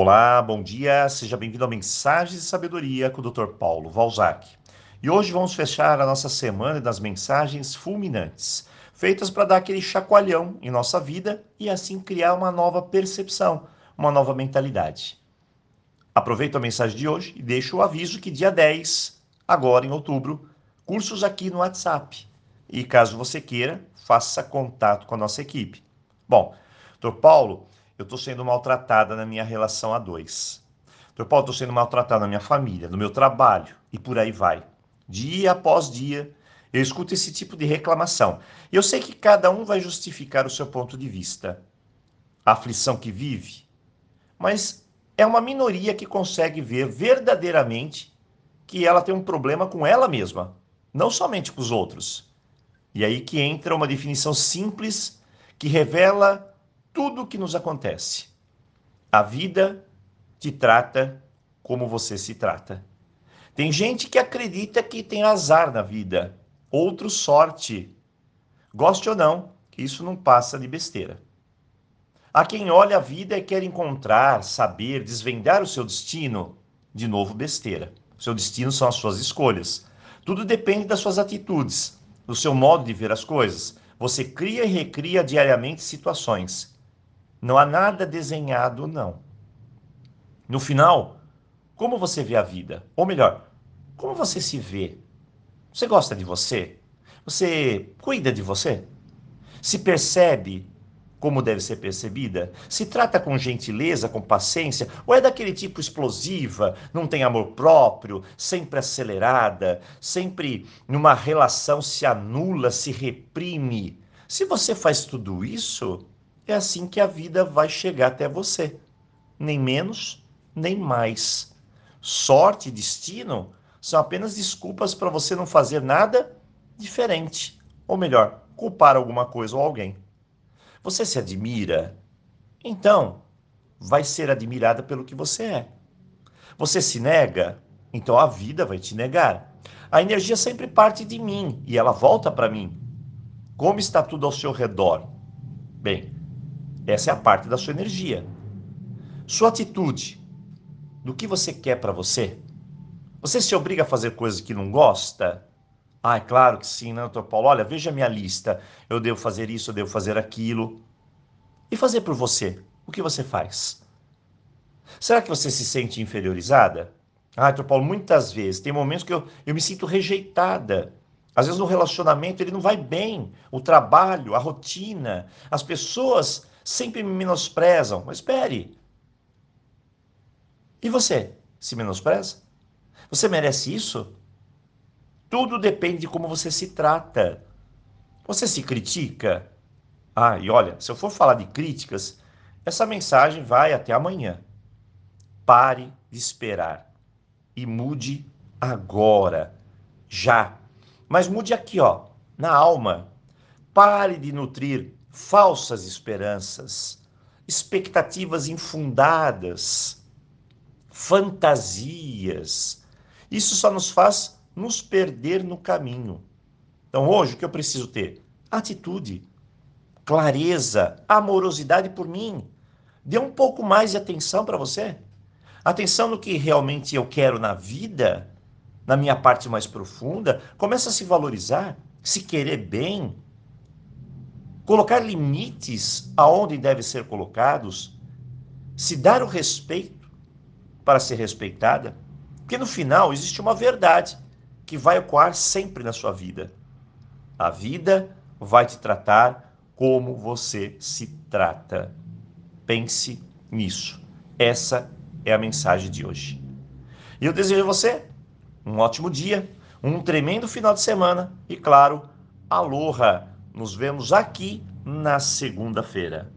Olá, bom dia, seja bem-vindo a Mensagens de Sabedoria com o Dr. Paulo Valzac. E hoje vamos fechar a nossa semana das mensagens fulminantes, feitas para dar aquele chacoalhão em nossa vida e assim criar uma nova percepção, uma nova mentalidade. Aproveito a mensagem de hoje e deixo o aviso que dia 10, agora em outubro, cursos aqui no WhatsApp. E caso você queira, faça contato com a nossa equipe. Bom, Dr. Paulo, eu estou sendo maltratada na minha relação a dois. Dr. Paulo, estou sendo maltratada na minha família, no meu trabalho e por aí vai. Dia após dia, eu escuto esse tipo de reclamação. Eu sei que cada um vai justificar o seu ponto de vista, a aflição que vive, mas é uma minoria que consegue ver verdadeiramente que ela tem um problema com ela mesma, não somente com os outros. E aí que entra uma definição simples que revela tudo o que nos acontece. A vida te trata como você se trata. Tem gente que acredita que tem azar na vida, outro sorte. Goste ou não, isso não passa de besteira. Há quem olha a vida e quer encontrar, saber, desvendar o seu destino. De novo, besteira. O seu destino são as suas escolhas. Tudo depende das suas atitudes, do seu modo de ver as coisas. Você cria e recria diariamente situações. Não há nada desenhado, não. No final, como você vê a vida? Ou melhor, como você se vê? Você gosta de você? Você cuida de você? Se percebe como deve ser percebida? Se trata com gentileza, com paciência? Ou é daquele tipo explosiva, não tem amor próprio, sempre acelerada, sempre numa relação se anula, se reprime? Se você faz tudo isso, é assim que a vida vai chegar até você. Nem menos, nem mais. Sorte e destino são apenas desculpas para você não fazer nada diferente. Ou melhor, culpar alguma coisa ou alguém. Você se admira? Então, vai ser admirada pelo que você é. Você se nega? Então a vida vai te negar. A energia sempre parte de mim e ela volta para mim. Como está tudo ao seu redor? Bem, essa é a parte da sua energia. Sua atitude, do que você quer para você? Você se obriga a fazer coisas que não gosta? Ah, é claro que sim, né, doutor Paulo? Olha, veja a minha lista. Eu devo fazer isso, eu devo fazer aquilo. E fazer por você? O que você faz? Será que você se sente inferiorizada? Ah, doutor Paulo, muitas vezes. Tem momentos que eu, eu me sinto rejeitada. Às vezes no relacionamento ele não vai bem. O trabalho, a rotina, as pessoas sempre me menosprezam. Mas espere. E você? Se menospreza? Você merece isso? Tudo depende de como você se trata. Você se critica? Ah, e olha, se eu for falar de críticas, essa mensagem vai até amanhã. Pare de esperar e mude agora, já. Mas mude aqui, ó, na alma. Pare de nutrir falsas esperanças, expectativas infundadas, fantasias. Isso só nos faz nos perder no caminho. Então, hoje, o que eu preciso ter? Atitude, clareza, amorosidade por mim. Dê um pouco mais de atenção para você. Atenção no que realmente eu quero na vida, na minha parte mais profunda. Começa a se valorizar, se querer bem, colocar limites aonde devem ser colocados, se dar o respeito para ser respeitada, porque no final existe uma verdade que vai ecoar sempre na sua vida. A vida vai te tratar como você se trata. Pense nisso. Essa é a mensagem de hoje. E eu desejo a você um ótimo dia, um tremendo final de semana e, claro, aloha! Nos vemos aqui na segunda-feira.